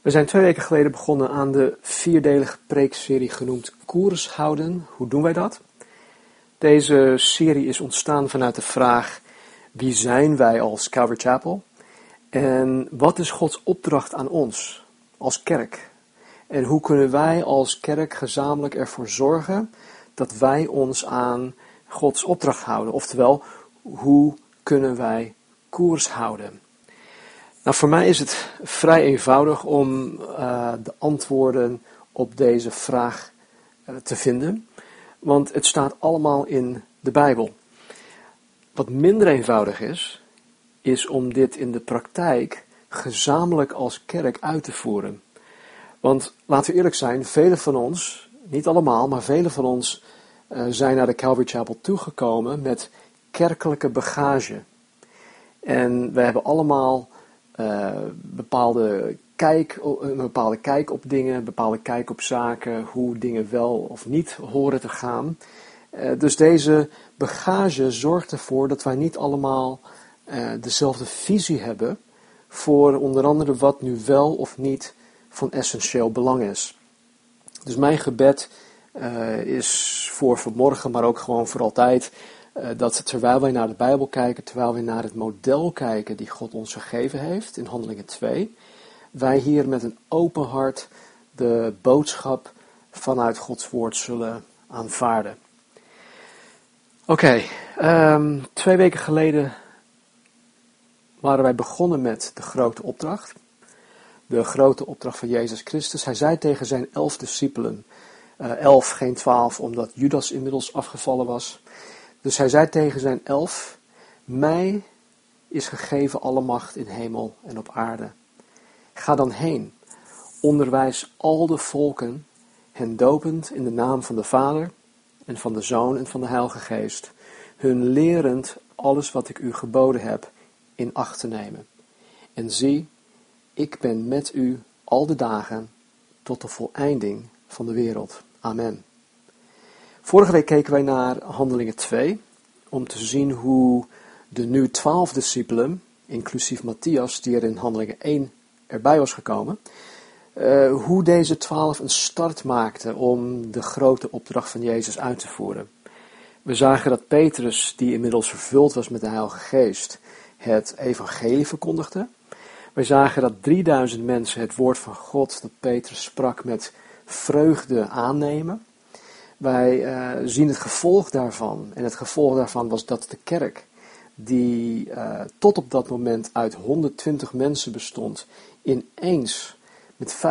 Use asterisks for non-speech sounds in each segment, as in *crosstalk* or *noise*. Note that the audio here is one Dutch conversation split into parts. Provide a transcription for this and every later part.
We zijn twee weken geleden begonnen aan de vierdelige preekserie genoemd Koers houden. Hoe doen wij dat? Deze serie is ontstaan vanuit de vraag: wie zijn wij als Calvary Chapel? En wat is Gods opdracht aan ons als kerk? En hoe kunnen wij als kerk gezamenlijk ervoor zorgen dat wij ons aan Gods opdracht houden? Oftewel, hoe kunnen wij koers houden? Nou, voor mij is het vrij eenvoudig om uh, de antwoorden op deze vraag uh, te vinden, want het staat allemaal in de Bijbel. Wat minder eenvoudig is, is om dit in de praktijk gezamenlijk als kerk uit te voeren. Want laten we eerlijk zijn, velen van ons, niet allemaal, maar velen van ons uh, zijn naar de Calvary Chapel toegekomen met kerkelijke bagage. En we hebben allemaal uh, bepaalde kijk, een bepaalde kijk op dingen, een bepaalde kijk op zaken, hoe dingen wel of niet horen te gaan. Uh, dus deze bagage zorgt ervoor dat wij niet allemaal uh, dezelfde visie hebben voor onder andere wat nu wel of niet van essentieel belang is. Dus mijn gebed is voor vanmorgen, maar ook gewoon voor altijd, dat terwijl wij naar de Bijbel kijken, terwijl wij naar het model kijken die God ons gegeven heeft in Handelingen 2, wij hier met een open hart de boodschap vanuit Gods woord zullen aanvaarden. Oké, um, twee weken geleden waren wij begonnen met de grote opdracht. De grote opdracht van Jezus Christus. Hij zei tegen zijn elf discipelen, uh, elf, geen twaalf, omdat Judas inmiddels afgevallen was. Dus hij zei tegen zijn elf, mij is gegeven alle macht in hemel en op aarde. Ga dan heen, onderwijs al de volken, hen dopend in de naam van de Vader en van de Zoon en van de Heilige Geest, hun lerend alles wat ik u geboden heb in acht te nemen. En zie, ik ben met u al de dagen tot de voleinding van de wereld. Amen. Vorige week keken wij naar Handelingen 2, om te zien hoe de nu twaalf discipelen, inclusief Matthias, die er in Handelingen 1 erbij was gekomen, uh, hoe deze twaalf een start maakten om de grote opdracht van Jezus uit te voeren. We zagen dat Petrus, die inmiddels vervuld was met de Heilige Geest, het evangelie verkondigde. We zagen dat 3000 mensen het woord van God dat Petrus sprak met vreugde aannemen. Wij uh, zien het gevolg daarvan. En het gevolg daarvan was dat de kerk, die uh, tot op dat moment uit 120 mensen bestond, ineens met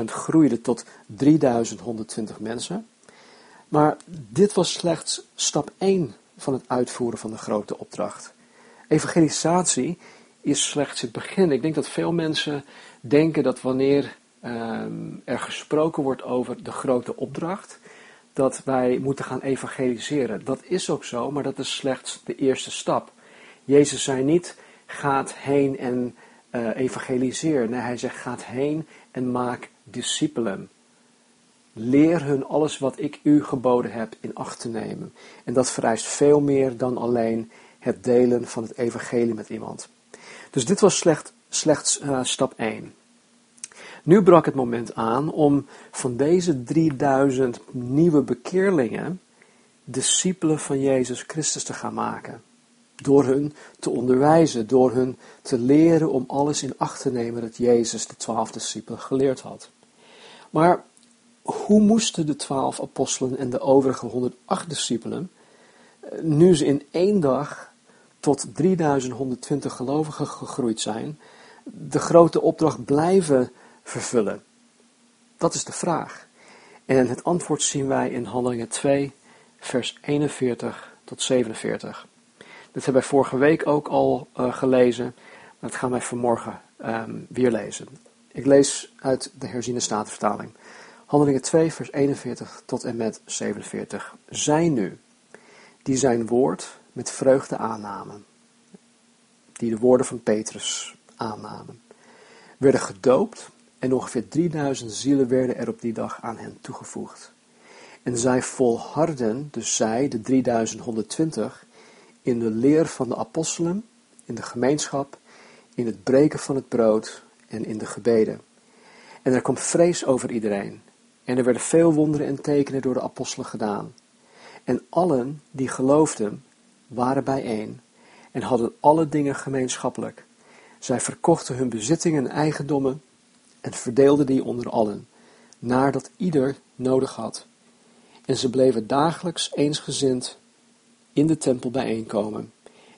2500% groeide tot 3120 mensen. Maar dit was slechts stap 1 van het uitvoeren van de grote opdracht. Evangelisatie is slechts het begin. Ik denk dat veel mensen denken dat wanneer um, er gesproken wordt over de grote opdracht, dat wij moeten gaan evangeliseren. Dat is ook zo, maar dat is slechts de eerste stap. Jezus zei niet, gaat heen en uh, evangeliseer. Nee, hij zegt, gaat heen en maak discipelen. Leer hun alles wat ik u geboden heb in acht te nemen. En dat vereist veel meer dan alleen het delen van het evangelie met iemand. Dus dit was slecht, slechts uh, stap 1. Nu brak het moment aan om van deze 3000 nieuwe bekeerlingen discipelen van Jezus Christus te gaan maken. Door hun te onderwijzen, door hun te leren om alles in acht te nemen dat Jezus de twaalf discipelen geleerd had. Maar hoe moesten de twaalf apostelen en de overige 108 discipelen, nu ze in één dag tot 3120 gelovigen gegroeid zijn, de grote opdracht blijven vervullen? Dat is de vraag. En het antwoord zien wij in Handelingen 2, vers 41 tot 47. Dit hebben wij vorige week ook al uh, gelezen, maar dat gaan wij vanmorgen um, weer lezen. Ik lees uit de herziene statenvertaling. Handelingen 2, vers 41 tot en met 47. Zij nu, die zijn woord met vreugde aannamen, die de woorden van Petrus aannamen, werden gedoopt en ongeveer 3000 zielen werden er op die dag aan hen toegevoegd. En zij volharden, dus zij, de 3120, in de leer van de apostelen, in de gemeenschap, in het breken van het brood en in de gebeden. En er kwam vrees over iedereen. En er werden veel wonderen en tekenen door de apostelen gedaan. En allen die geloofden waren bijeen en hadden alle dingen gemeenschappelijk. Zij verkochten hun bezittingen en eigendommen en verdeelden die onder allen, naar dat ieder nodig had. En ze bleven dagelijks eensgezind in de tempel bijeenkomen.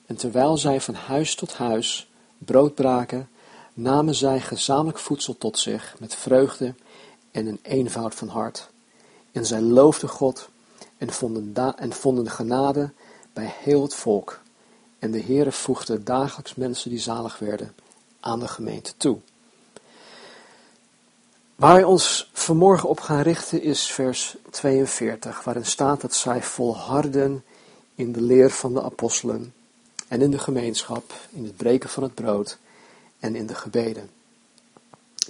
En terwijl zij van huis tot huis brood braken, namen zij gezamenlijk voedsel tot zich met vreugde en een eenvoud van hart. En zij loofden God en vonden, en vonden genade bij heel het volk. En de Heere voegde dagelijks mensen die zalig werden aan de gemeente toe. Waar wij ons vanmorgen op gaan richten is vers 42, waarin staat dat zij volharden in de leer van de apostelen en in de gemeenschap, in het breken van het brood en in de gebeden.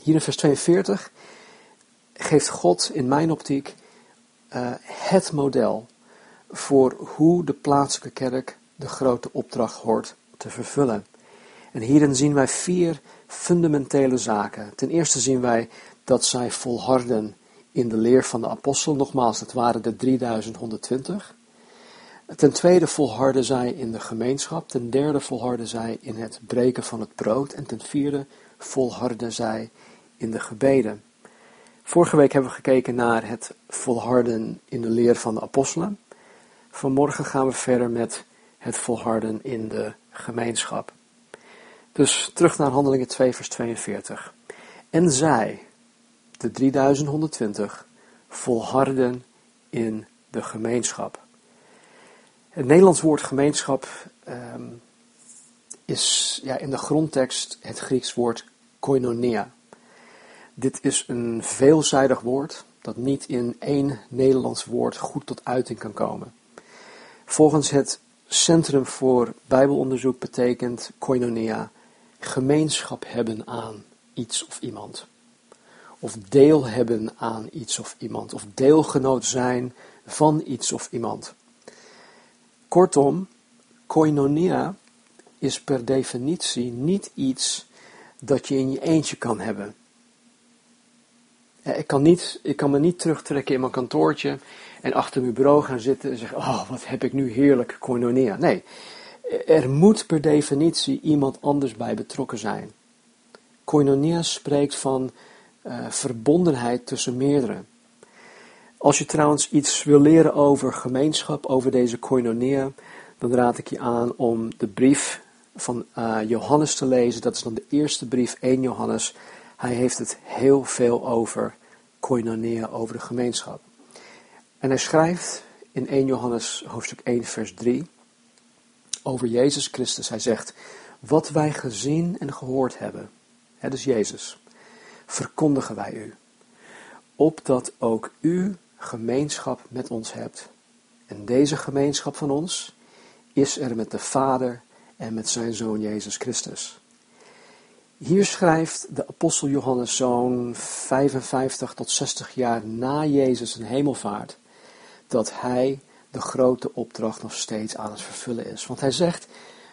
Hier in vers 42 geeft God in mijn optiek uh, het model voor hoe de plaatselijke kerk de grote opdracht hoort te vervullen. En hierin zien wij vier fundamentele zaken. Ten eerste zien wij dat zij volharden in de leer van de apostel. Nogmaals, dat waren de 3120. Ten tweede volharden zij in de gemeenschap. Ten derde volharden zij in het breken van het brood. En ten vierde volharden zij in de gebeden. Vorige week hebben we gekeken naar het volharden in de leer van de apostelen. Vanmorgen gaan we verder met het volharden in de gemeenschap. Dus terug naar Handelingen 2, vers 42. En zij, de 3120, volharden in de gemeenschap. Het Nederlands woord gemeenschap um, is ja, in de grondtekst het Grieks woord koinonia. Dit is een veelzijdig woord dat niet in één Nederlands woord goed tot uiting kan komen. Volgens het Centrum voor Bijbelonderzoek betekent koinonia gemeenschap hebben aan iets of iemand. Of deel hebben aan iets of iemand. Of deelgenoot zijn van iets of iemand. Kortom, koinonia is per definitie niet iets dat je in je eentje kan hebben. Ik kan, niet, ik kan me niet terugtrekken in mijn kantoortje en achter mijn bureau gaan zitten en zeggen, oh wat heb ik nu heerlijk koinonia. Nee, er moet per definitie iemand anders bij betrokken zijn. Koinonia spreekt van uh, verbondenheid tussen meerdere. Als je trouwens iets wil leren over gemeenschap, over deze koinonia, dan raad ik je aan om de brief van uh, Johannes te lezen. Dat is dan de eerste brief, 1 Johannes. Hij heeft het heel veel over koinonia, over de gemeenschap. En hij schrijft in 1 Johannes hoofdstuk 1 vers 3 over Jezus Christus. Hij zegt, wat wij gezien en gehoord hebben, hè, dus Jezus, verkondigen wij u. Opdat ook u gemeenschap met ons hebt. En deze gemeenschap van ons is er met de Vader en met zijn Zoon Jezus Christus. Hier schrijft de apostel Johannes zo'n 55 tot 60 jaar na Jezus een hemelvaart, dat hij de grote opdracht nog steeds aan het vervullen is. Want hij zegt,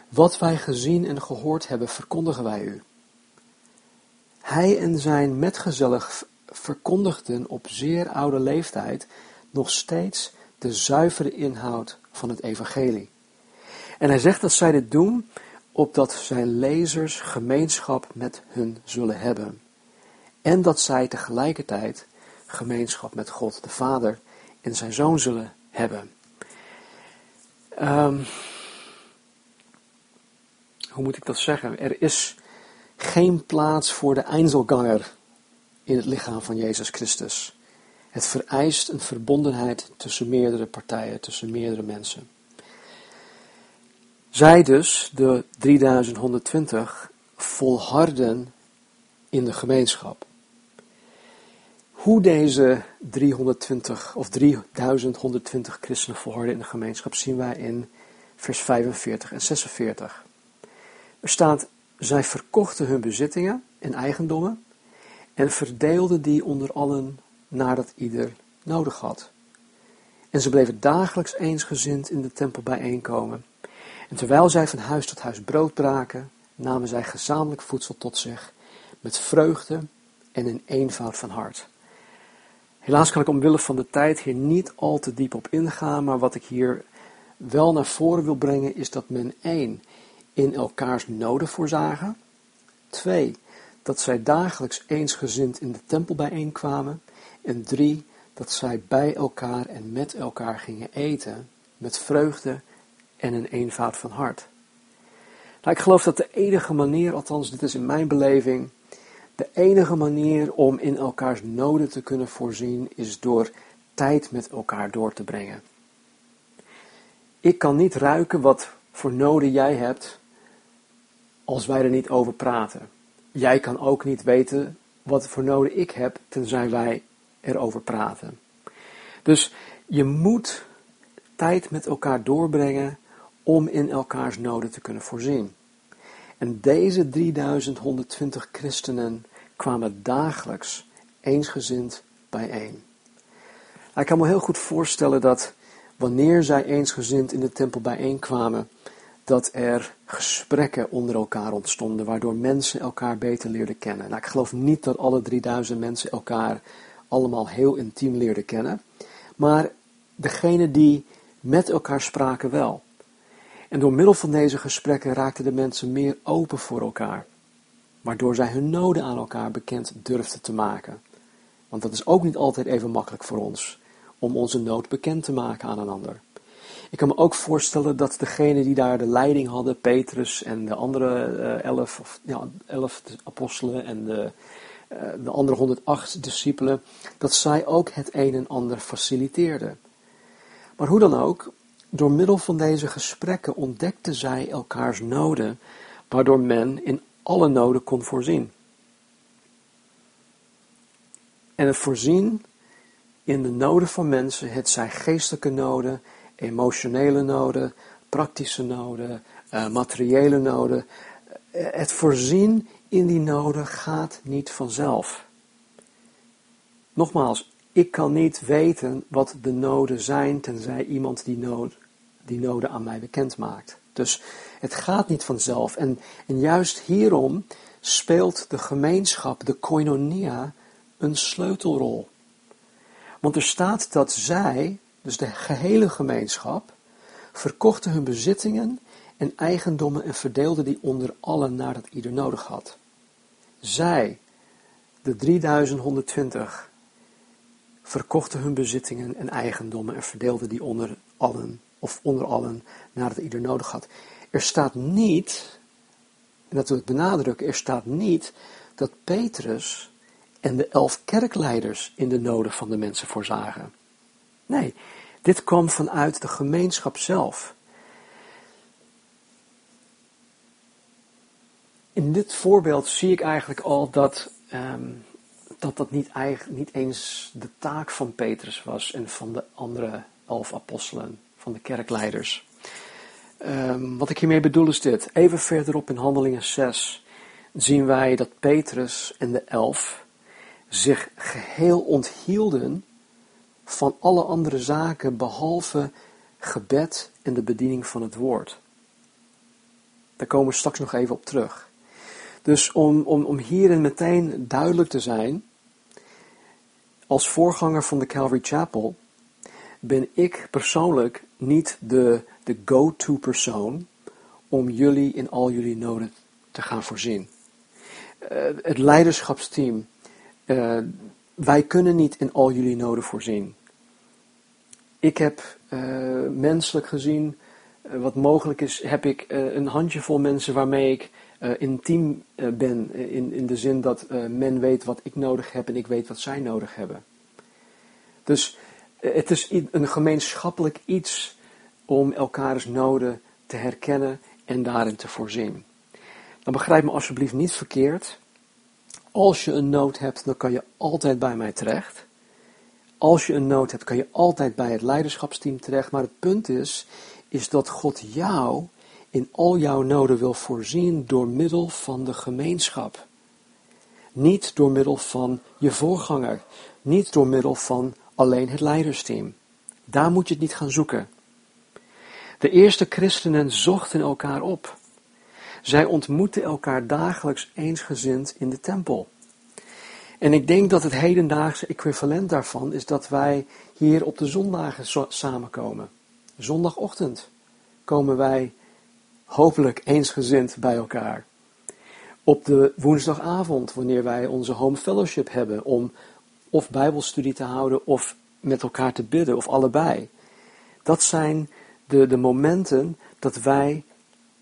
wat wij gezien en gehoord hebben, verkondigen wij u. Hij en zijn metgezellen verkondigden op zeer oude leeftijd nog steeds de zuivere inhoud van het evangelie. En hij zegt dat zij dit doen opdat zijn lezers gemeenschap met hun zullen hebben. En dat zij tegelijkertijd gemeenschap met God de Vader en zijn Zoon zullen hebben. Um, hoe moet ik dat zeggen? Er is geen plaats voor de Einzelganger in het lichaam van Jezus Christus. Het vereist een verbondenheid tussen meerdere partijen, tussen meerdere mensen. Zij dus, de 3120, volharden in de gemeenschap. Hoe deze 320 of 3120 christenen volharden in de gemeenschap zien wij in vers 45 en 46. Er staat, zij verkochten hun bezittingen en eigendommen en verdeelden die onder allen nadat ieder nodig had. En ze bleven dagelijks eensgezind in de tempel bijeenkomen en terwijl zij van huis tot huis brood braken, namen zij gezamenlijk voedsel tot zich, met vreugde en in eenvoud van hart. Helaas kan ik omwille van de tijd hier niet al te diep op ingaan, maar wat ik hier wel naar voren wil brengen is dat men één in elkaars noden voorzagen, twee dat zij dagelijks eensgezind in de tempel bijeenkwamen en drie dat zij bij elkaar en met elkaar gingen eten met vreugde en een eenvoud van hart. Nou, ik geloof dat de enige manier, althans dit is in mijn beleving, de enige manier om in elkaars noden te kunnen voorzien is door tijd met elkaar door te brengen. Ik kan niet ruiken wat voor noden jij hebt als wij er niet over praten. Jij kan ook niet weten wat voor noden ik heb tenzij wij erover praten. Dus je moet tijd met elkaar doorbrengen om in elkaars noden te kunnen voorzien. En deze 3120 christenen kwamen dagelijks eensgezind bijeen. Nou, ik kan me heel goed voorstellen dat wanneer zij eensgezind in de tempel bijeenkwamen, dat er gesprekken onder elkaar ontstonden, waardoor mensen elkaar beter leerden kennen. Nou, ik geloof niet dat alle 3000 mensen elkaar allemaal heel intiem leerden kennen, maar degene die met elkaar spraken wel. En door middel van deze gesprekken raakten de mensen meer open voor elkaar, waardoor zij hun noden aan elkaar bekend durfden te maken. Want dat is ook niet altijd even makkelijk voor ons, om onze nood bekend te maken aan een ander. Ik kan me ook voorstellen dat degene die daar de leiding hadden, Petrus en de andere uh, elf, of, ja, elf apostelen en de, uh, de andere 108 discipelen, dat zij ook het een en ander faciliteerden. Maar hoe dan ook, door middel van deze gesprekken ontdekten zij elkaars noden, waardoor men in alle noden kon voorzien. En het voorzien in de noden van mensen, het zijn geestelijke noden, emotionele noden, praktische noden, uh, materiële noden. Uh, het voorzien in die noden gaat niet vanzelf. Nogmaals, ik kan niet weten wat de noden zijn, tenzij iemand die, nood, die noden aan mij bekend maakt. Dus het gaat niet vanzelf. En juist hierom speelt de gemeenschap, de koinonia, een sleutelrol. Want er staat dat zij, dus de gehele gemeenschap, verkochten hun bezittingen en eigendommen en verdeelden die onder allen nadat ieder nodig had. Zij, de 3120, verkochten hun bezittingen en eigendommen en verdeelden die onder allen, of onder allen nadat ieder nodig had. Er staat niet, en dat wil ik benadrukken, er staat niet dat Petrus en de elf kerkleiders in de noden van de mensen voorzagen. Nee, dit kwam vanuit de gemeenschap zelf. In dit voorbeeld zie ik eigenlijk al dat um, dat, dat niet, niet eens de taak van Petrus was en van de andere elf apostelen, van de kerkleiders. Um, wat ik hiermee bedoel is dit. Even verderop in Handelingen 6 zien wij dat Petrus en de elf zich geheel onthielden van alle andere zaken behalve gebed en de bediening van het woord. Daar komen we straks nog even op terug. Dus om, om, om hierin meteen duidelijk te zijn, als voorganger van de Calvary Chapel ben ik persoonlijk niet de, de go-to persoon om jullie in al jullie noden te gaan voorzien. Uh, het leiderschapsteam, uh, wij kunnen niet in al jullie noden voorzien. Ik heb uh, menselijk gezien, wat mogelijk is, heb ik een handjevol mensen waarmee ik intiem ben. In, in de zin dat men weet wat ik nodig heb en ik weet wat zij nodig hebben. Dus het is een gemeenschappelijk iets om elkaars noden te herkennen en daarin te voorzien. Dan begrijp me alsjeblieft niet verkeerd. Als je een nood hebt, dan kan je altijd bij mij terecht. Als je een nood hebt, kan je altijd bij het leiderschapsteam terecht. Maar het punt is, is dat God jou in al jouw noden wil voorzien door middel van de gemeenschap. Niet door middel van je voorganger. Niet door middel van alleen het leidersteam. Daar moet je het niet gaan zoeken. De eerste christenen zochten elkaar op. Zij ontmoetten elkaar dagelijks eensgezind in de tempel. En ik denk dat het hedendaagse equivalent daarvan is dat wij hier op de zondagen samenkomen. Zondagochtend komen wij hopelijk eensgezind bij elkaar. Op de woensdagavond, wanneer wij onze home fellowship hebben om of bijbelstudie te houden of met elkaar te bidden of allebei. Dat zijn de, de momenten dat wij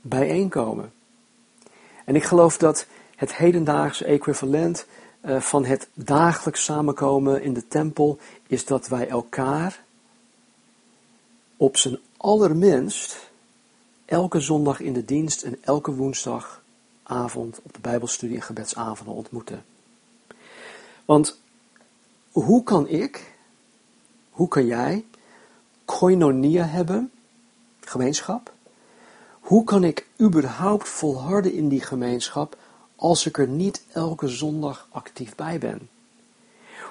bijeenkomen. En ik geloof dat het hedendaagse equivalent van het dagelijks samenkomen in de tempel is dat wij elkaar op zijn allerminst elke zondag in de dienst en elke woensdagavond op de Bijbelstudie en gebedsavonden ontmoeten. Want hoe kan ik, hoe kan jij koinonia hebben, gemeenschap? Hoe kan ik überhaupt volharden in die gemeenschap als ik er niet elke zondag actief bij ben?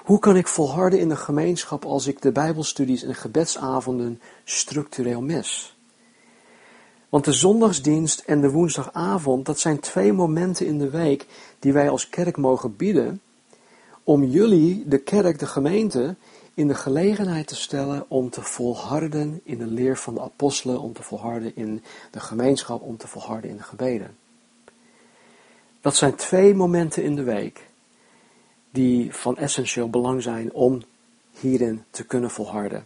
Hoe kan ik volharden in de gemeenschap als ik de Bijbelstudies en gebedsavonden structureel mis? Want de zondagsdienst en de woensdagavond, dat zijn twee momenten in de week die wij als kerk mogen bieden om jullie, de kerk, de gemeente, in de gelegenheid te stellen om te volharden in de leer van de apostelen, om te volharden in de gemeenschap, om te volharden in de gebeden. Dat zijn twee momenten in de week die van essentieel belang zijn om hierin te kunnen volharden.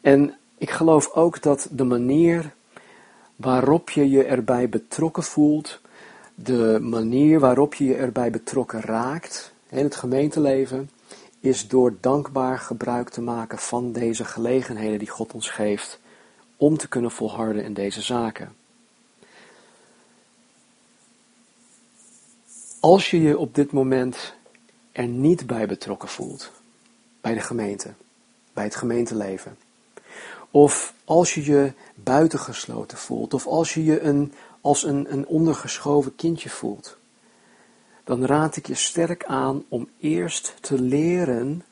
En ik geloof ook dat de manier waarop je je erbij betrokken voelt, de manier waarop je je erbij betrokken raakt in het gemeenteleven, is door dankbaar gebruik te maken van deze gelegenheden die God ons geeft om te kunnen volharden in deze zaken. Als je je op dit moment er niet bij betrokken voelt, bij de gemeente, bij het gemeenteleven, of als je je buitengesloten voelt, of als je je een, als een, een ondergeschoven kindje voelt, dan raad ik je sterk aan om eerst te leren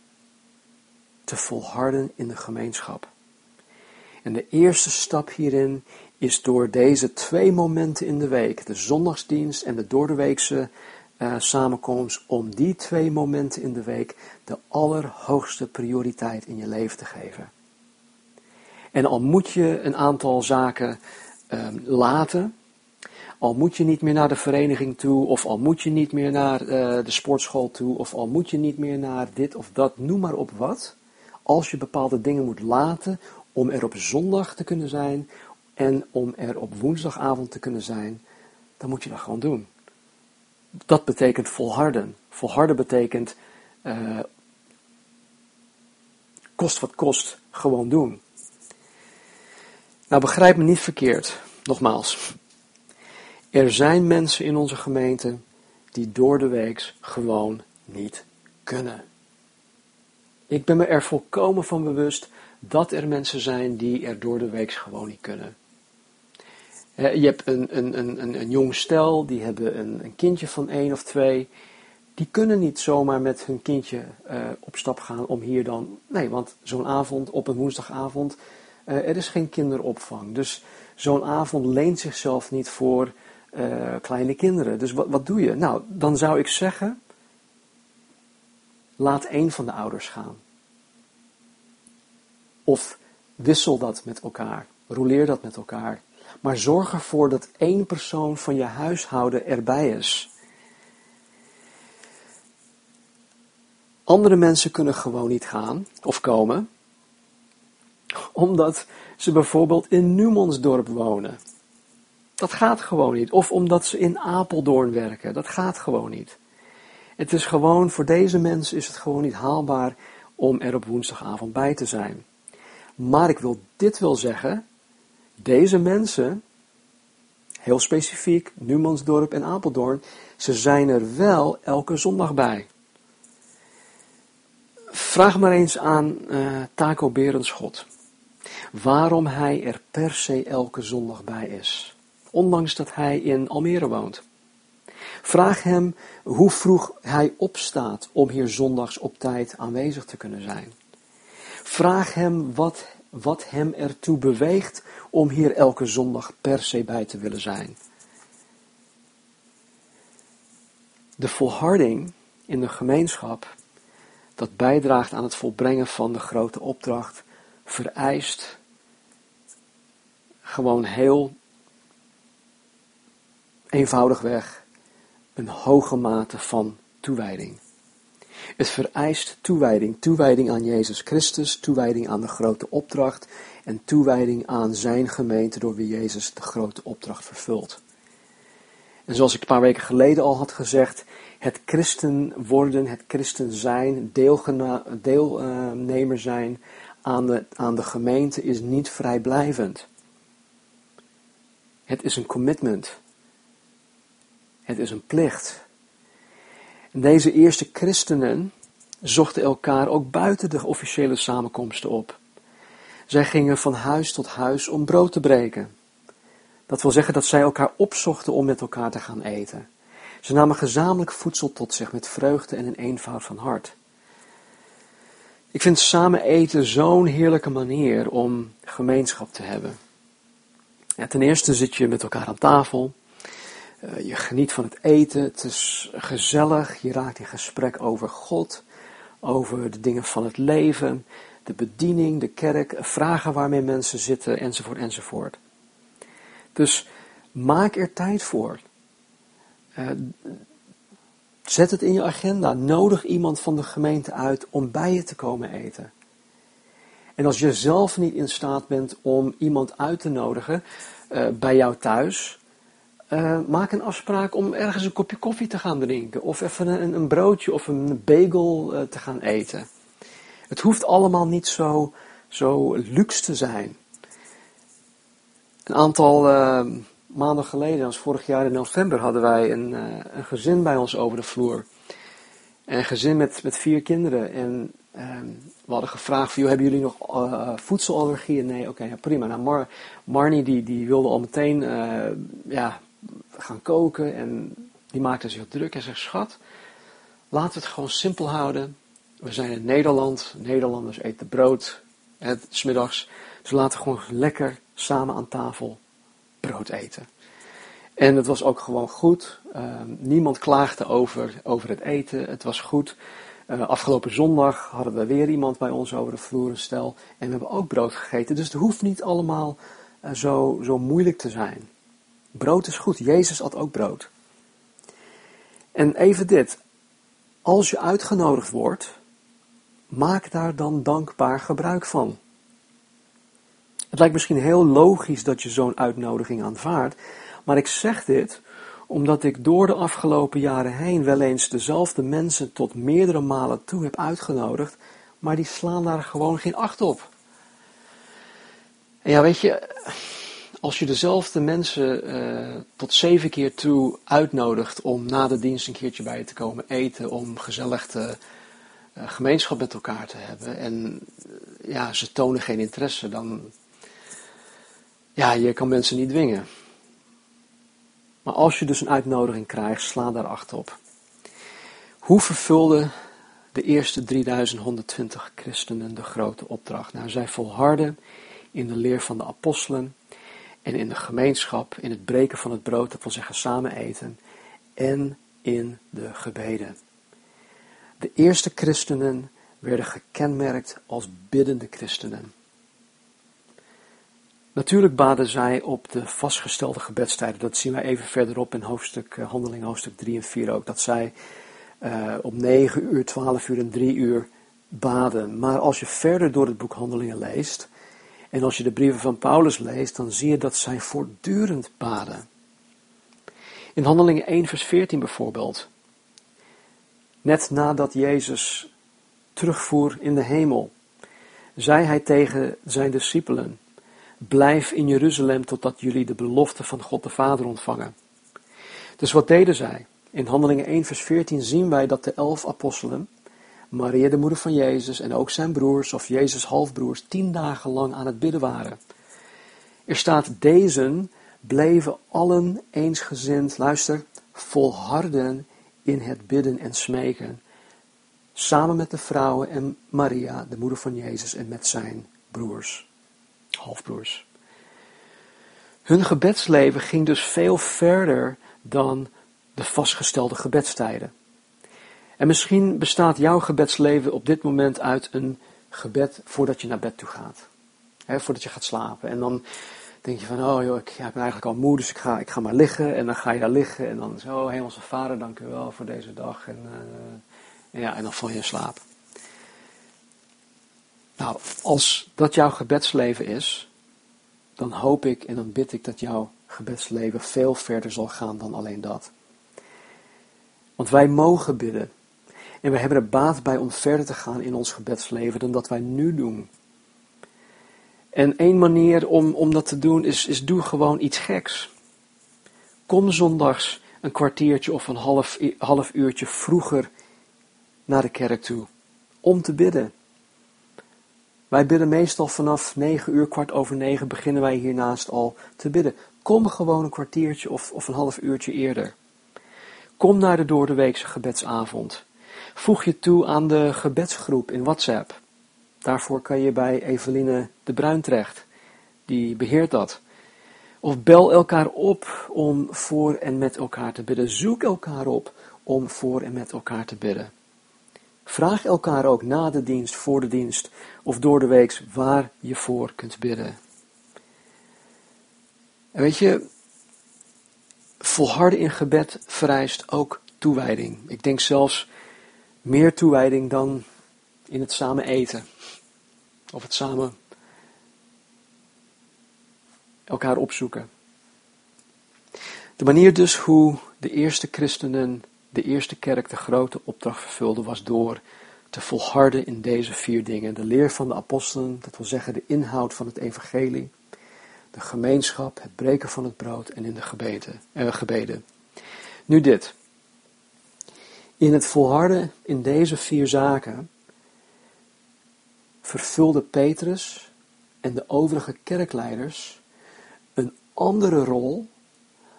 te volharden in de gemeenschap. En de eerste stap hierin is door deze twee momenten in de week, de zondagsdienst en de doordeweekse uh, samenkomst, om die twee momenten in de week de allerhoogste prioriteit in je leven te geven. En al moet je een aantal zaken um, laten, al moet je niet meer naar de vereniging toe, of al moet je niet meer naar uh, de sportschool toe, of al moet je niet meer naar dit of dat, noem maar op wat. Als je bepaalde dingen moet laten om er op zondag te kunnen zijn en om er op woensdagavond te kunnen zijn, dan moet je dat gewoon doen. Dat betekent volharden. Volharden betekent uh, kost wat kost, gewoon doen. Nou, begrijp me niet verkeerd, nogmaals. Er zijn mensen in onze gemeente die door de weeks gewoon niet kunnen. Ik ben me er volkomen van bewust dat er mensen zijn die er door de weeks gewoon niet kunnen. Je hebt een, een, een, een, jong stel, die hebben een, kindje van één of twee. Die kunnen niet zomaar met hun kindje uh, op stap gaan om hier dan. Nee, want zo'n avond op een woensdagavond, uh, er is geen kinderopvang. Dus zo'n avond leent zichzelf niet voor uh, kleine kinderen. Dus wat, wat doe je? Nou, dan zou ik zeggen, laat één van de ouders gaan. Of wissel dat met elkaar, rouleer dat met elkaar. Maar zorg ervoor dat één persoon van je huishouden erbij is. Andere mensen kunnen gewoon niet gaan of komen, omdat ze bijvoorbeeld in Numonsdorp wonen. Dat gaat gewoon niet. Of omdat ze in Apeldoorn werken. Dat gaat gewoon niet. Het is gewoon, voor deze mensen is het gewoon niet haalbaar om er op woensdagavond bij te zijn. Maar ik wil dit wel zeggen. Deze mensen, heel specifiek, Numansdorp en Apeldoorn, ze zijn er wel elke zondag bij. Vraag maar eens aan uh, Taco Berenschot. Waarom hij er per se elke zondag bij is ondanks dat hij in Almere woont. Vraag hem hoe vroeg hij opstaat om hier zondags op tijd aanwezig te kunnen zijn. Vraag hem wat, wat hem ertoe beweegt om hier elke zondag per se bij te willen zijn. De volharding in de gemeenschap dat bijdraagt aan het volbrengen van de grote opdracht, vereist gewoon heel eenvoudigweg een hoge mate van toewijding. Het vereist toewijding, toewijding aan Jezus Christus, toewijding aan de grote opdracht en toewijding aan zijn gemeente door wie Jezus de grote opdracht vervult. En zoals ik een paar weken geleden al had gezegd, het christen worden, het christen zijn, deelnemer zijn aan de, aan de gemeente is niet vrijblijvend. Het is een commitment. Het is een plicht. Deze eerste christenen zochten elkaar ook buiten de officiële samenkomsten op. Zij gingen van huis tot huis om brood te breken. Dat wil zeggen dat zij elkaar opzochten om met elkaar te gaan eten. Ze namen gezamenlijk voedsel tot zich met vreugde en een eenvoud van hart. Ik vind samen eten zo'n heerlijke manier om gemeenschap te hebben. Ja, ten eerste zit je met elkaar aan tafel. Uh, je geniet van het eten. Het is gezellig. Je raakt in gesprek over God, over de dingen van het leven, de bediening, de kerk, vragen waarmee mensen zitten, enzovoort, enzovoort. Dus maak er tijd voor. Uh, zet het in je agenda. Nodig iemand van de gemeente uit om bij je te komen eten. En als je zelf niet in staat bent om iemand uit te nodigen uh, bij jou thuis, uh, maak een afspraak om ergens een kopje koffie te gaan drinken. Of even een, een broodje of een bagel te gaan eten. Het hoeft allemaal niet zo, zo luxe te zijn. Een aantal uh, maanden geleden, als vorig jaar in november, hadden wij een, een gezin bij ons over de vloer. een gezin met, met vier kinderen. En uh, we hadden gevraagd, van, hebben jullie nog voedselallergieën? Nee, oké, prima. Nou, Mar Marnie die, die wilde al meteen ja, gaan koken en die maakte zich druk en zegt, schat, laten we het gewoon simpel houden. We zijn in Nederland, Nederlanders eten brood, het, smiddags. Dus laten we gewoon lekker samen aan tafel brood eten. En het was ook gewoon goed. Uh, niemand klaagde over, over het eten. Het was goed. Uh, afgelopen zondag hadden we weer iemand bij ons over de vloer, stel. En we hebben ook brood gegeten. Dus het hoeft niet allemaal uh, zo, zo moeilijk te zijn. Brood is goed. Jezus had ook brood. En even dit. Als je uitgenodigd wordt, maak daar dan dankbaar gebruik van. Het lijkt misschien heel logisch dat je zo'n uitnodiging aanvaardt, maar ik zeg dit omdat ik door de afgelopen jaren heen wel eens dezelfde mensen tot meerdere malen toe heb uitgenodigd, maar die slaan daar gewoon geen acht op. En ja, weet je, als je dezelfde mensen uh, tot zeven keer toe uitnodigt om na de dienst een keertje bij je te komen eten, om gezellig te, uh, gemeenschap met elkaar te hebben, en uh, ja, ze tonen geen interesse, dan ja, je kan mensen niet dwingen. Maar als je dus een uitnodiging krijgt, sla daar acht op. Hoe vervulden de eerste 3120 christenen de grote opdracht? Nou, zij volharden in de leer van de apostelen en in de gemeenschap, in het breken van het brood, dat wil zeggen samen eten, en in de gebeden. De eerste christenen werden gekenmerkt als biddende christenen. Natuurlijk baden zij op de vastgestelde gebedstijden. Dat zien wij even verderop in hoofdstuk, uh, handeling hoofdstuk 3 en 4 ook. Dat zij uh, op 9 uur, 12 uur en 3 uur baden. Maar als je verder door het boek Handelingen leest, en als je de brieven van Paulus leest, dan zie je dat zij voortdurend baden. In Handelingen 1 vers 14 bijvoorbeeld. Net nadat Jezus terugvoer in de hemel, zei hij tegen zijn discipelen, Blijf in Jeruzalem totdat jullie de belofte van God de Vader ontvangen. Dus wat deden zij? In Handelingen 1 vers 14 zien wij dat de elf apostelen, Maria de moeder van Jezus en ook zijn broers of Jezus halfbroers, tien dagen lang aan het bidden waren. Er staat, deze bleven allen eensgezind, luister, volharden in het bidden en smeken, samen met de vrouwen en Maria, de moeder van Jezus en met zijn broers halfbroers. Hun gebedsleven ging dus veel verder dan de vastgestelde gebedstijden. En misschien bestaat jouw gebedsleven op dit moment uit een gebed voordat je naar bed toe gaat. Voordat je gaat slapen. En dan denk je van, oh joh, ik, ben eigenlijk al moe, dus ik ga, ik ga maar liggen. En dan ga je daar liggen en dan zo, hemelse vader, dank u wel voor deze dag. En, uh, ja, en dan val je in slaap. Nou, als dat jouw gebedsleven is, dan hoop ik en dan bid ik dat jouw gebedsleven veel verder zal gaan dan alleen dat. Want wij mogen bidden. En we hebben er baat bij om verder te gaan in ons gebedsleven dan dat wij nu doen. En één manier om, om dat te doen is, is doe gewoon iets geks. Kom zondags een kwartiertje of een half, half uurtje vroeger naar de kerk toe. Om te bidden. Wij bidden meestal vanaf 9 uur, kwart over 9 beginnen wij hiernaast al te bidden. Kom gewoon een kwartiertje of, of een half uurtje eerder. Kom naar de doordeweekse gebedsavond. Voeg je toe aan de gebedsgroep in WhatsApp. Daarvoor kan je bij Eveline de Bruin terecht. Die beheert dat. Of bel elkaar op om voor en met elkaar te bidden. Zoek elkaar op om voor en met elkaar te bidden. Vraag elkaar ook na de dienst, voor de dienst of door de week waar je voor kunt bidden. En weet je, volharden in gebed vereist ook toewijding. Ik denk zelfs meer toewijding dan in het samen eten. Of het samen elkaar opzoeken. De manier dus hoe de eerste christenen, de eerste kerk, de grote opdracht vervulde, was door te volharden in deze vier dingen. De leer van de apostelen, dat wil zeggen de inhoud van het evangelie, de gemeenschap, het breken van het brood en in de gebeden. Gebeden. Nu dit. In het volharden in deze vier zaken vervulde Petrus en de overige kerkleiders een andere rol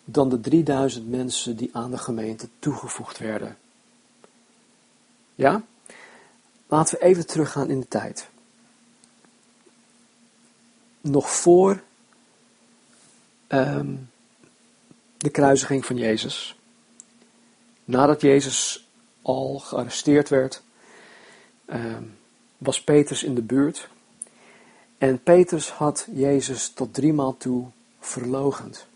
dan de 3000 mensen die aan de gemeente toegevoegd werden. Ja? Laten we even teruggaan in de tijd. Nog voor um, de kruisiging van Jezus. Nadat Jezus al gearresteerd werd, um, was Petrus in de buurt. En Petrus had Jezus tot driemaal toe verlogend.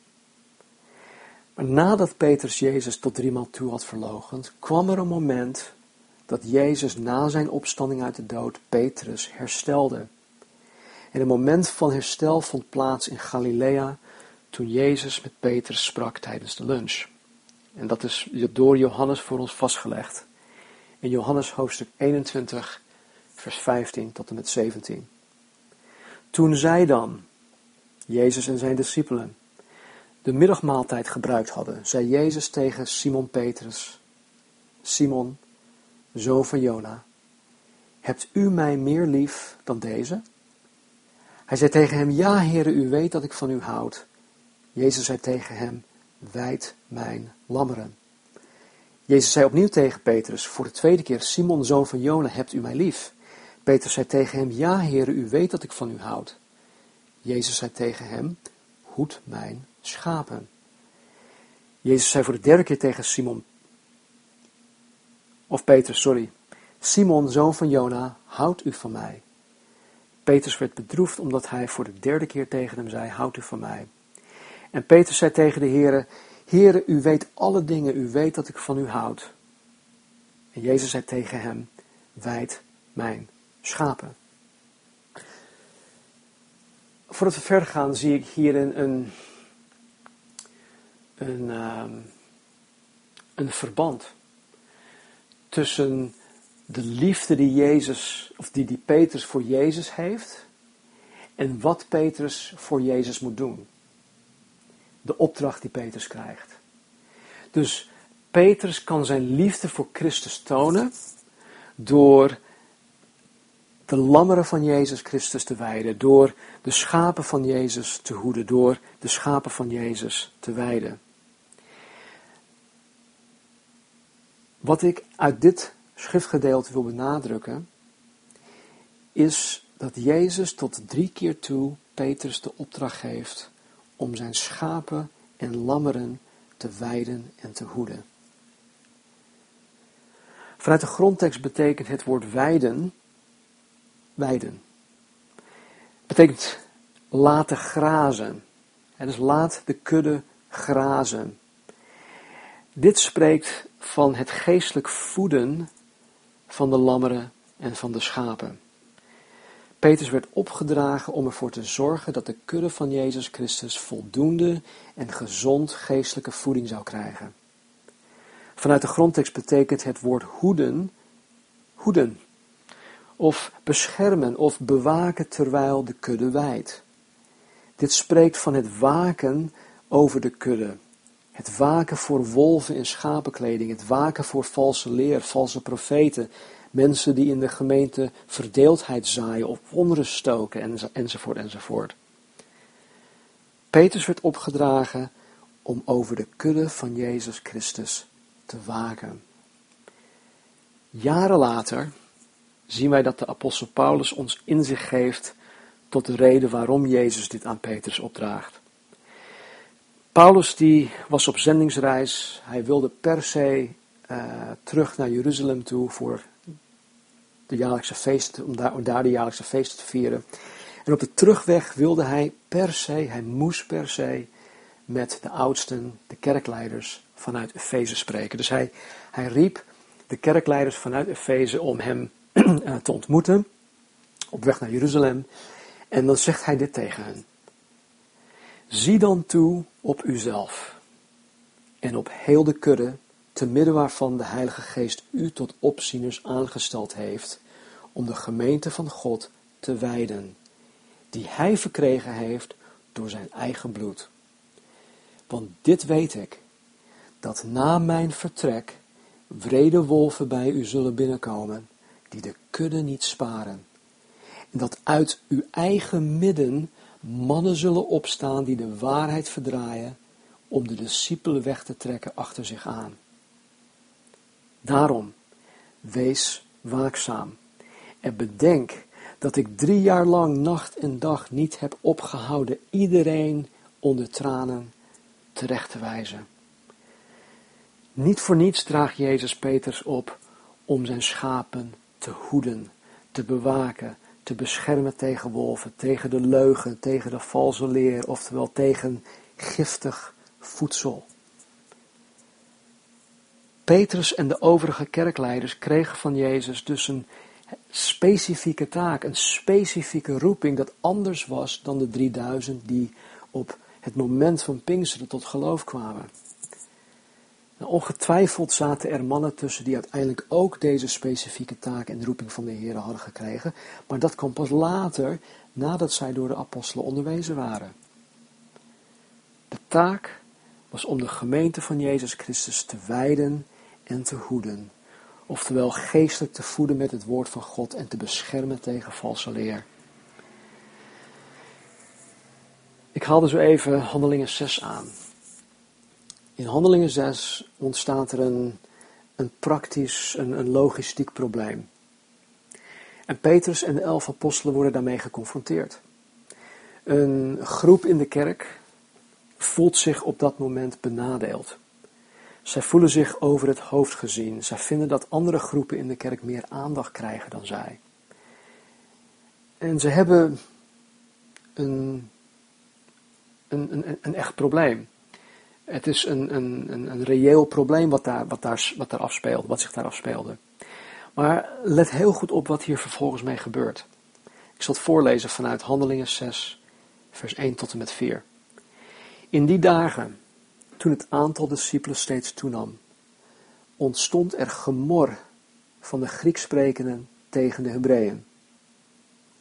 Maar nadat Petrus Jezus tot driemaal toe had verlogend, kwam er een moment dat Jezus na zijn opstanding uit de dood Petrus herstelde. En een moment van herstel vond plaats in Galilea toen Jezus met Petrus sprak tijdens de lunch. En dat is door Johannes voor ons vastgelegd. In Johannes hoofdstuk 21, vers 15 tot en met 17. Toen zij dan, Jezus en zijn discipelen, de middagmaaltijd gebruikt hadden, zei Jezus tegen Simon Petrus, Simon, zoon van Jona, hebt u mij meer lief dan deze? Hij zei tegen hem, ja heren, u weet dat ik van u houd. Jezus zei tegen hem, wijd mijn lammeren. Jezus zei opnieuw tegen Petrus, voor de tweede keer, Simon, zoon van Jona, hebt u mij lief? Petrus zei tegen hem, ja heren, u weet dat ik van u houd. Jezus zei tegen hem, hoed mijn schapen. Jezus zei voor de derde keer tegen Simon, of Petrus, sorry, Simon, zoon van Jona, houdt u van mij? Petrus werd bedroefd omdat hij voor de derde keer tegen hem zei, houdt u van mij? En Petrus zei tegen de Heere, Heere, u weet alle dingen, u weet dat ik van u houd. En Jezus zei tegen hem, wijd mijn schapen. Voordat we verder gaan, zie ik hier een, een, een, ehm, een verband tussen de liefde die Jezus, of die, die Petrus voor Jezus heeft, en wat Petrus voor Jezus moet doen. De opdracht die Petrus krijgt. Dus Petrus kan zijn liefde voor Christus tonen door de lammeren van Jezus Christus te wijden, door de schapen van Jezus te hoeden, door de schapen van Jezus te wijden. Wat ik uit dit schriftgedeelte wil benadrukken, is dat Jezus tot drie keer toe Petrus de opdracht geeft om zijn schapen en lammeren te wijden en te hoeden. Vanuit de grondtekst betekent het woord weiden, weiden. Betekent laten grazen. Het dus laat de kudde grazen. Dit spreekt van het geestelijk voeden van de lammeren en van de schapen. Petrus werd opgedragen om ervoor te zorgen dat de kudde van Jezus Christus voldoende en gezond geestelijke voeding zou krijgen. Vanuit de grondtekst betekent het woord hoeden, hoeden, of beschermen of bewaken terwijl de kudde wijdt. Dit spreekt van het waken over de kudde. Het waken voor wolven in schapenkleding, het waken voor valse leer, valse profeten, mensen die in de gemeente verdeeldheid zaaien of onrust stoken enzovoort enzovoort. Petrus werd opgedragen om over de kudde van Jezus Christus te waken. Jaren later zien wij dat de apostel Paulus ons inzicht geeft tot de reden waarom Jezus dit aan Petrus opdraagt. Paulus die was op zendingsreis, hij wilde per se uh, terug naar Jeruzalem toe voor de jaarlijkse feesten, om daar, om de jaarlijkse feesten te vieren. En op de terugweg wilde hij per se, hij moest per se met de oudsten, de kerkleiders vanuit Efeze spreken. Dus hij, hij riep de kerkleiders vanuit Efeze om hem *clears throat* eh, te ontmoeten op weg naar Jeruzalem. En dan zegt hij dit tegen hen. Zie dan toe op uzelf en op heel de kudde, te midden waarvan de Heilige Geest u tot opzieners aangesteld heeft, om de gemeente van God te wijden, die hij verkregen heeft door zijn eigen bloed. Want dit weet ik, dat na mijn vertrek wrede wolven bij u zullen binnenkomen, die de kudde niet sparen. En dat uit uw eigen midden mannen zullen opstaan die de waarheid verdraaien, om de discipelen weg te trekken achter zich aan. Daarom, wees waakzaam en bedenk dat ik drie jaar lang nacht en dag niet heb opgehouden iedereen onder tranen terecht te wijzen. Niet voor niets draagt Jezus Peters op om zijn schapen te hoeden, te bewaken, te beschermen tegen wolven, tegen de leugen, tegen de valse leer, oftewel tegen giftig voedsel. Petrus en de overige kerkleiders kregen van Jezus dus een specifieke taak, een specifieke roeping dat anders was dan de 3000 die op het moment van Pinksteren tot geloof kwamen. Nou, ongetwijfeld zaten er mannen tussen die uiteindelijk ook deze specifieke taak en roeping van de Heer hadden gekregen, maar dat kwam pas later, nadat zij door de apostelen onderwezen waren. De taak was om de gemeente van Jezus Christus te wijden en te hoeden, oftewel geestelijk te voeden met het woord van God en te beschermen tegen valse leer. Ik haalde zo even Handelingen 6 aan. In Handelingen 6 ontstaat er een, een praktisch, een, een logistiek probleem. En Petrus en de elf apostelen worden daarmee geconfronteerd. Een groep in de kerk voelt zich op dat moment benadeeld. Zij voelen zich over het hoofd gezien. Zij vinden dat andere groepen in de kerk meer aandacht krijgen dan zij. En ze hebben een, een, een, een echt probleem. Het is een, een, een, een reëel probleem wat daar, wat, daar, wat daar afspeelde, wat zich daar afspeelde. Maar let heel goed op wat hier vervolgens mee gebeurt. Ik zal het voorlezen vanuit Handelingen 6, vers 1 tot en met 4. In die dagen, toen het aantal discipelen steeds toenam, ontstond er gemor van de Grieksprekenden tegen de Hebreeën,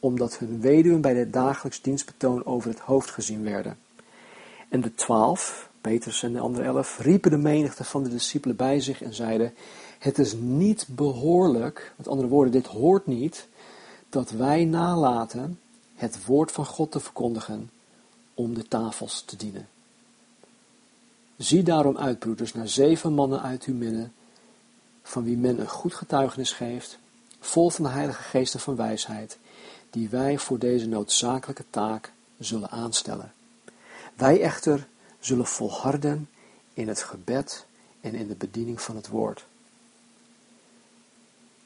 omdat hun weduwen bij het dagelijks dienstbetoon over het hoofd gezien werden. En de twaalf, Petrus en de andere elf, riepen de menigte van de discipelen bij zich en zeiden, het is niet behoorlijk, met andere woorden, dit hoort niet, dat wij nalaten het woord van God te verkondigen om de tafels te dienen. Zie daarom uit, broeders, naar zeven mannen uit uw midden, van wie men een goed getuigenis geeft, vol van de Heilige Geest en van wijsheid, die wij voor deze noodzakelijke taak zullen aanstellen. Wij echter zullen volharden in het gebed en in de bediening van het woord.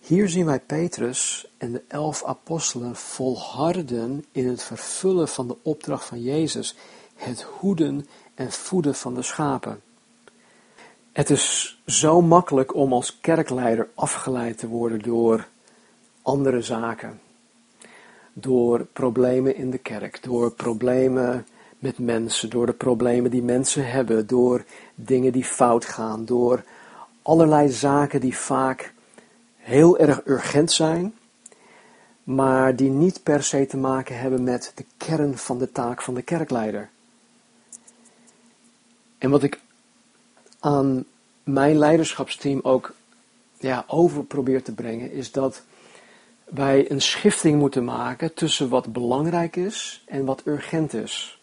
Hier zien wij Petrus en de elf apostelen volharden in het vervullen van de opdracht van Jezus, het hoeden en voeden van de schapen. Het is zo makkelijk om als kerkleider afgeleid te worden door andere zaken. Door problemen in de kerk, door problemen met mensen, door de problemen die mensen hebben, door dingen die fout gaan, door allerlei zaken die vaak heel erg urgent zijn, maar die niet per se te maken hebben met de kern van de taak van de kerkleider. En wat ik aan mijn leiderschapsteam ook ja, over probeer te brengen, is dat wij een schifting moeten maken tussen wat belangrijk is en wat urgent is.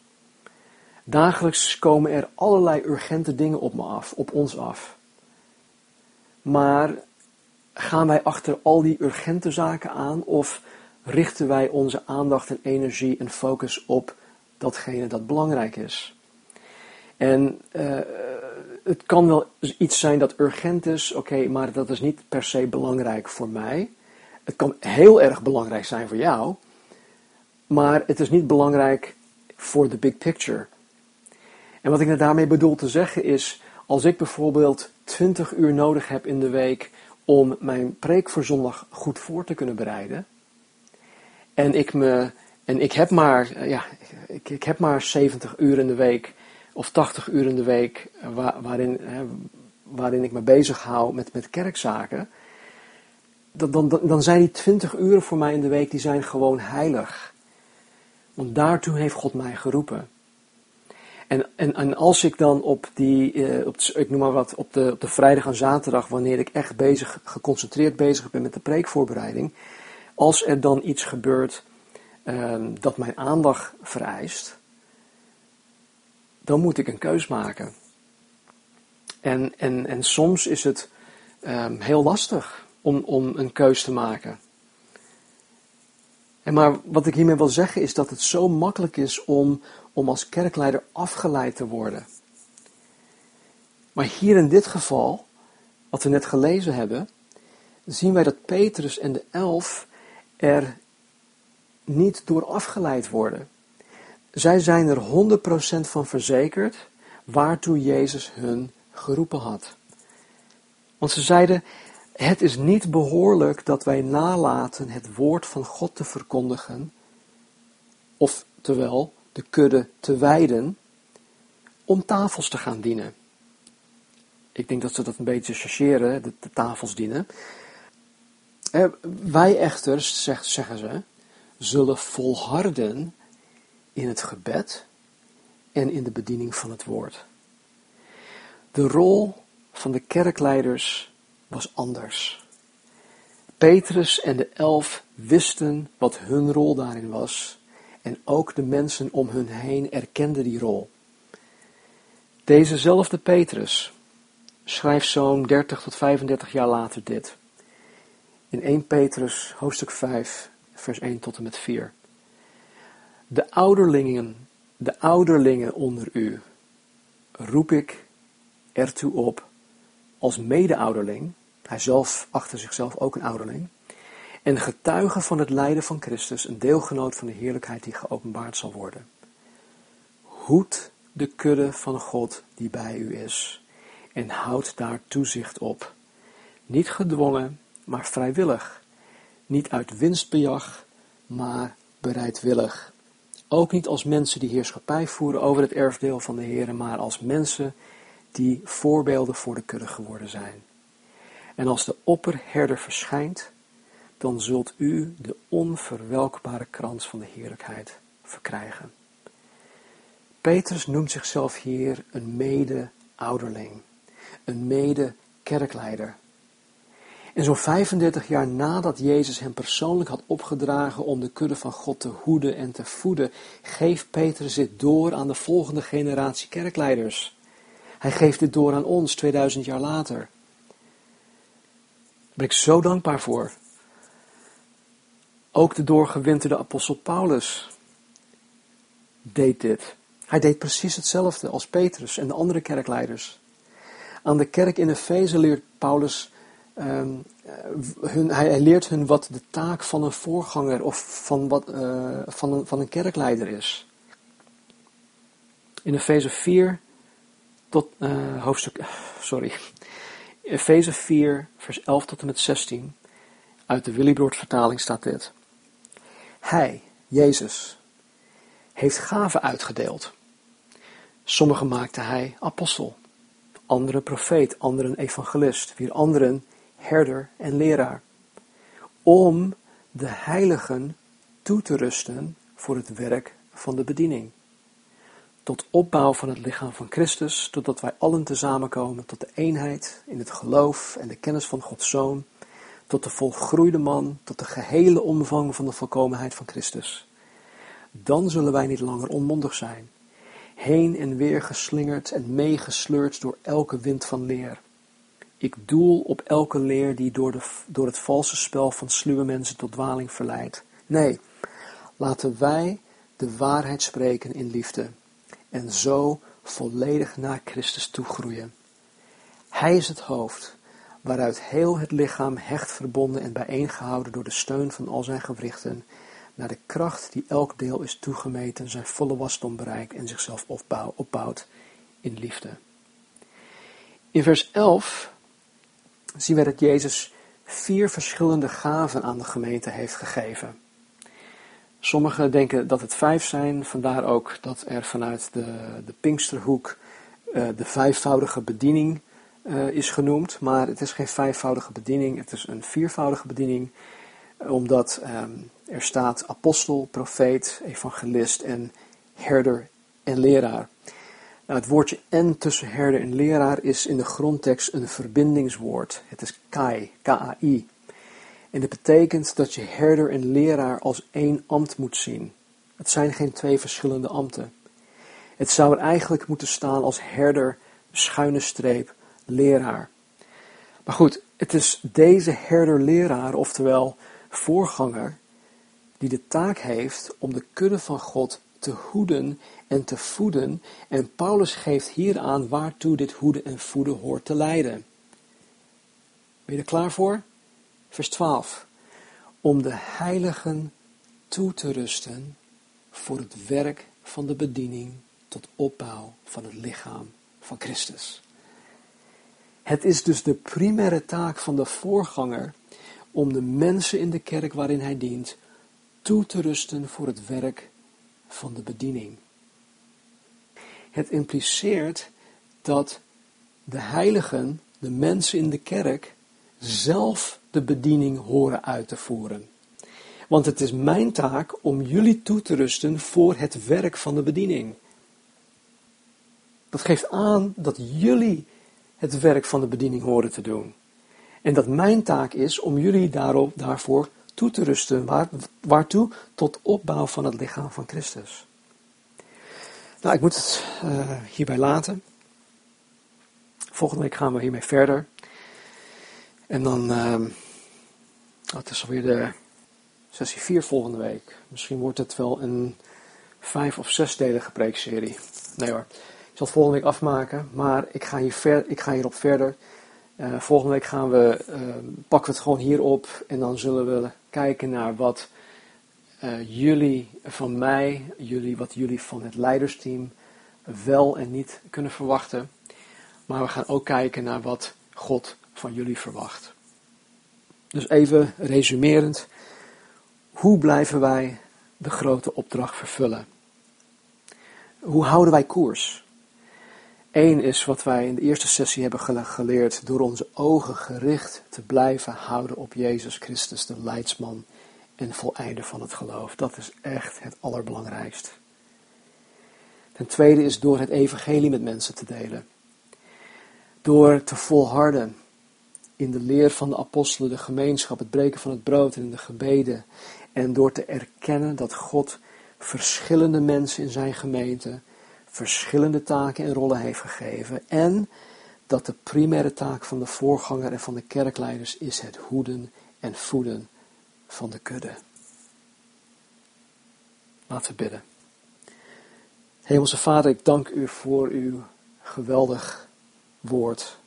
Dagelijks komen er allerlei urgente dingen op me af, op ons af. Maar gaan wij achter al die urgente zaken aan of richten wij onze aandacht en energie en focus op datgene dat belangrijk is? En uh, het kan wel iets zijn dat urgent is, oké, maar dat is niet per se belangrijk voor mij. Het kan heel erg belangrijk zijn voor jou, maar het is niet belangrijk voor de big picture. En wat ik daarmee bedoel te zeggen is, als ik bijvoorbeeld 20 uur nodig heb in de week om mijn preek voor zondag goed voor te kunnen bereiden, en ik, me, en ik, heb, maar, ja, ik, ik heb maar 70 uur in de week of 80 uur in de week waarin, waarin ik me bezig hou met, met kerkzaken, dan, dan, dan zijn die 20 uren voor mij in de week, die zijn gewoon heilig. Want daartoe heeft God mij geroepen. En, en, en als ik dan op die, eh, op ik noem maar wat, op de, op de vrijdag en zaterdag, wanneer ik echt bezig, geconcentreerd bezig ben met de preekvoorbereiding, als er dan iets gebeurt eh, dat mijn aandacht vereist, dan moet ik een keus maken. En, en, en soms is het um, heel lastig om, om een keus te maken. En maar wat ik hiermee wil zeggen is dat het zo makkelijk is om, om als kerkleider afgeleid te worden. Maar hier in dit geval, wat we net gelezen hebben, zien wij dat Petrus en de elf er niet door afgeleid worden. Zij zijn er 100% van verzekerd waartoe Jezus hun geroepen had. Want ze zeiden, het is niet behoorlijk dat wij nalaten het woord van God te verkondigen, oftewel de kudde te wijden, om tafels te gaan dienen. Ik denk dat ze dat een beetje chargeren, de, tafels dienen. Eh, wij echter, zeggen ze, zullen volharden in het gebed en in de bediening van het woord. De rol van de kerkleiders was anders. Petrus en de elf wisten wat hun rol daarin was en ook de mensen om hun heen erkenden die rol. Dezezelfde Petrus schrijft zo'n 30 tot 35 jaar later dit. In 1 Petrus hoofdstuk 5 vers 1 tot en met 4. De ouderlingen, de ouderlingen onder u, roep ik ertoe op als mede-ouderling, hij zelf achter zichzelf ook een ouderling, en getuige van het lijden van Christus, een deelgenoot van de heerlijkheid die geopenbaard zal worden. Hoed de kudde van God die bij u is, en houd daar toezicht op. Niet gedwongen, maar vrijwillig. Niet uit winstbejag, maar bereidwillig. Ook niet als mensen die heerschappij voeren over het erfdeel van de Heer, maar als mensen die voorbeelden voor de kudde geworden zijn. En als de opperherder verschijnt, dan zult u de onverwelkbare krans van de heerlijkheid verkrijgen. Petrus noemt zichzelf hier een mede-ouderling, een mede-kerkleider. En zo'n 35 jaar nadat Jezus hem persoonlijk had opgedragen om de kudde van God te hoeden en te voeden, geeft Petrus dit door aan de volgende generatie kerkleiders. Hij geeft dit door aan ons 2000 jaar later. Daar ben ik zo dankbaar voor. Ook de doorgewinterde apostel Paulus deed dit. Hij deed precies hetzelfde als Petrus en de andere kerkleiders. Aan de kerk in Efeze leert Paulus ehm, hun, hij, leert hun wat de taak van een voorganger of van, wat, uh, van, een, van een kerkleider is. In Efeze 4 tot uh, hoofdstuk, sorry, Efeze 4 vers 11 tot en met 16 uit de Willibrord vertaling staat dit. Hij, Jezus, heeft gaven uitgedeeld. Sommige maakte hij apostel, andere profeet, anderen evangelist, weer anderen herder en leraar. Om de heiligen toe te rusten voor het werk van de bediening. Tot opbouw van het lichaam van Christus, totdat wij allen tezamen komen tot de eenheid in het geloof en de kennis van Gods Zoon, tot de volgroeide man, tot de gehele omvang van de volkomenheid van Christus. Dan zullen wij niet langer onmondig zijn, heen en weer geslingerd en meegesleurd door elke wind van leer. Ik doel op elke leer die door, de, door het valse spel van sluwe mensen tot dwaling verleidt. Nee, laten wij de waarheid spreken in liefde en zo volledig naar Christus toegroeien. Hij is het hoofd, waaruit heel het lichaam hecht verbonden en bijeengehouden door de steun van al zijn gewrichten, naar de kracht die elk deel is toegemeten, zijn volle wasdom bereikt en zichzelf opbouwt in liefde. In vers 11 zien we dat Jezus vier verschillende gaven aan de gemeente heeft gegeven. Sommigen denken dat het vijf zijn, vandaar ook dat er vanuit de, de Pinksterhoek uh, de vijfvoudige bediening uh, is genoemd. Maar het is geen vijfvoudige bediening, het is een viervoudige bediening, omdat um, er staat apostel, profeet, evangelist en herder en leraar. Het woordje en tussen herder en leraar is in de grondtekst een verbindingswoord. Het is kai, K-A-I. En dit betekent dat je herder en leraar als één ambt moet zien. Het zijn geen twee verschillende ambten. Het zou er eigenlijk moeten staan als herder, schuine streep, leraar. Maar goed, het is deze herder-leraar, oftewel voorganger, die de taak heeft om de kudde van God te hoeden en te voeden. En Paulus geeft hier aan waartoe dit hoeden en voeden hoort te leiden. Ben je er klaar voor? Vers 12. Om de heiligen toe te rusten voor het werk van de bediening tot opbouw van het lichaam van Christus. Het is dus de primaire taak van de voorganger om de mensen in de kerk waarin hij dient toe te rusten voor het werk van de bediening. Het impliceert dat de heiligen, de mensen in de kerk, zelf de bediening horen uit te voeren. Want het is mijn taak om jullie toe te rusten voor het werk van de bediening. Dat geeft aan dat jullie het werk van de bediening horen te doen. En dat mijn taak is om jullie daarop, daarvoor toe te rusten. Waar, waartoe? Tot opbouw van het lichaam van Christus. Nou, ik moet het uh, hierbij laten. Volgende week gaan we hiermee verder. En dan, uh, het is alweer de sessie 4 volgende week. Misschien wordt het wel een vijf of zesdelige preekserie. Nee hoor, ik zal het volgende week afmaken, maar ik ga, hier ver, ik ga hierop verder. Uh, volgende week gaan we, uh, pakken we het gewoon hierop en dan zullen we kijken naar wat uh, jullie van mij, jullie, wat jullie van het leidersteam wel en niet kunnen verwachten. Maar we gaan ook kijken naar wat God van jullie verwacht. Dus even resumerend, hoe blijven wij de grote opdracht vervullen? Hoe houden wij koers? Eén is wat wij in de eerste sessie hebben geleerd door onze ogen gericht te blijven houden op Jezus Christus, de leidsman en voleinder van het geloof. Dat is echt het allerbelangrijkst. Ten tweede is door het evangelie met mensen te delen. Door te volharden in de leer van de apostelen, de gemeenschap, het breken van het brood en de gebeden. En door te erkennen dat God verschillende mensen in zijn gemeente verschillende taken en rollen heeft gegeven. En dat de primaire taak van de voorganger en van de kerkleiders is het hoeden en voeden van de kudde. Laten we bidden. Hemelse Vader, ik dank u voor uw geweldig woord.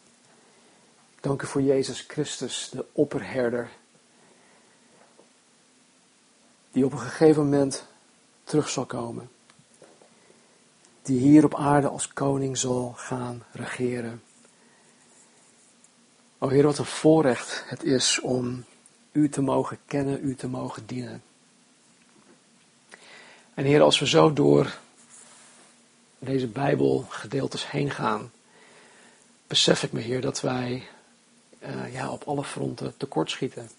Dank u voor Jezus Christus, de opperherder, die op een gegeven moment terug zal komen. Die hier op aarde als koning zal gaan regeren. O Heer, wat een voorrecht het is om U te mogen kennen, U te mogen dienen. En Heer, als we zo door deze Bijbelgedeeltes heen gaan, besef ik me, Heer, dat wij uh, ja, op alle fronten tekortschieten,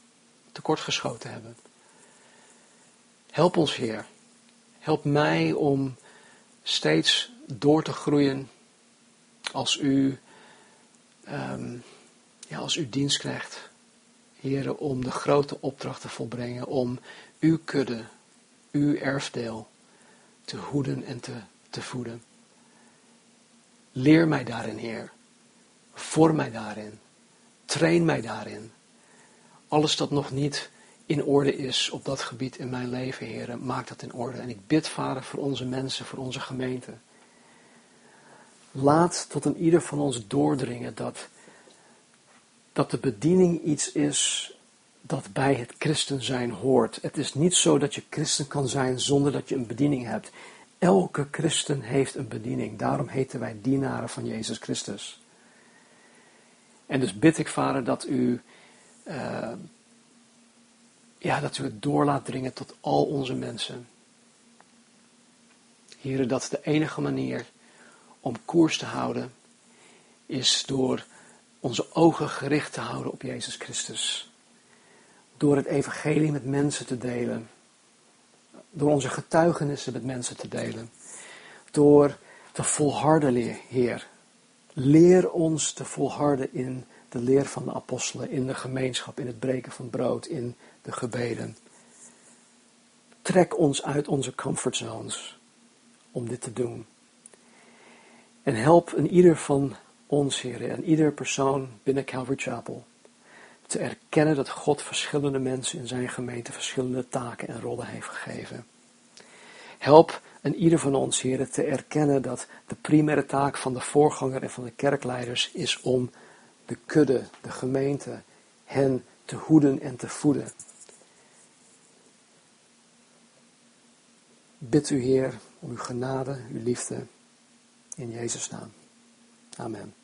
tekortgeschoten hebben. Help ons, Heer. Help mij om steeds door te groeien als u, um, ja, als u dienst krijgt. Heer, om de grote opdracht te volbrengen, om uw kudde, uw erfdeel te hoeden en te, te voeden. Leer mij daarin, Heer. Vorm mij daarin. Train mij daarin. Alles dat nog niet in orde is op dat gebied in mijn leven, Heer, maak dat in orde. En ik bid, Vader, voor onze mensen, voor onze gemeente. Laat tot een ieder van ons doordringen dat, dat de bediening iets is dat bij het christen zijn hoort. Het is niet zo dat je christen kan zijn zonder dat je een bediening hebt. Elke christen heeft een bediening. Daarom heten wij dienaren van Jezus Christus. En dus bid ik, Vader, dat u, uh, ja, dat u het door laat dringen tot al onze mensen. Heren, dat de enige manier om koers te houden is door onze ogen gericht te houden op Jezus Christus. Door het evangelie met mensen te delen. Door onze getuigenissen met mensen te delen. Door te volharden, Heer. Leer ons te volharden in de leer van de apostelen, in de gemeenschap, in het breken van brood, in de gebeden. Trek ons uit onze comfortzones om dit te doen. En help een ieder van ons, Heer, en ieder persoon binnen Calvary Chapel te erkennen dat God verschillende mensen in zijn gemeente verschillende taken en rollen heeft gegeven. Help een ieder van ons, Heer, te erkennen dat de primaire taak van de voorganger en van de kerkleiders is om de kudde, de gemeente, hen te hoeden en te voeden. Bid u, Heer, om uw genade, uw liefde, in Jezus' naam. Amen.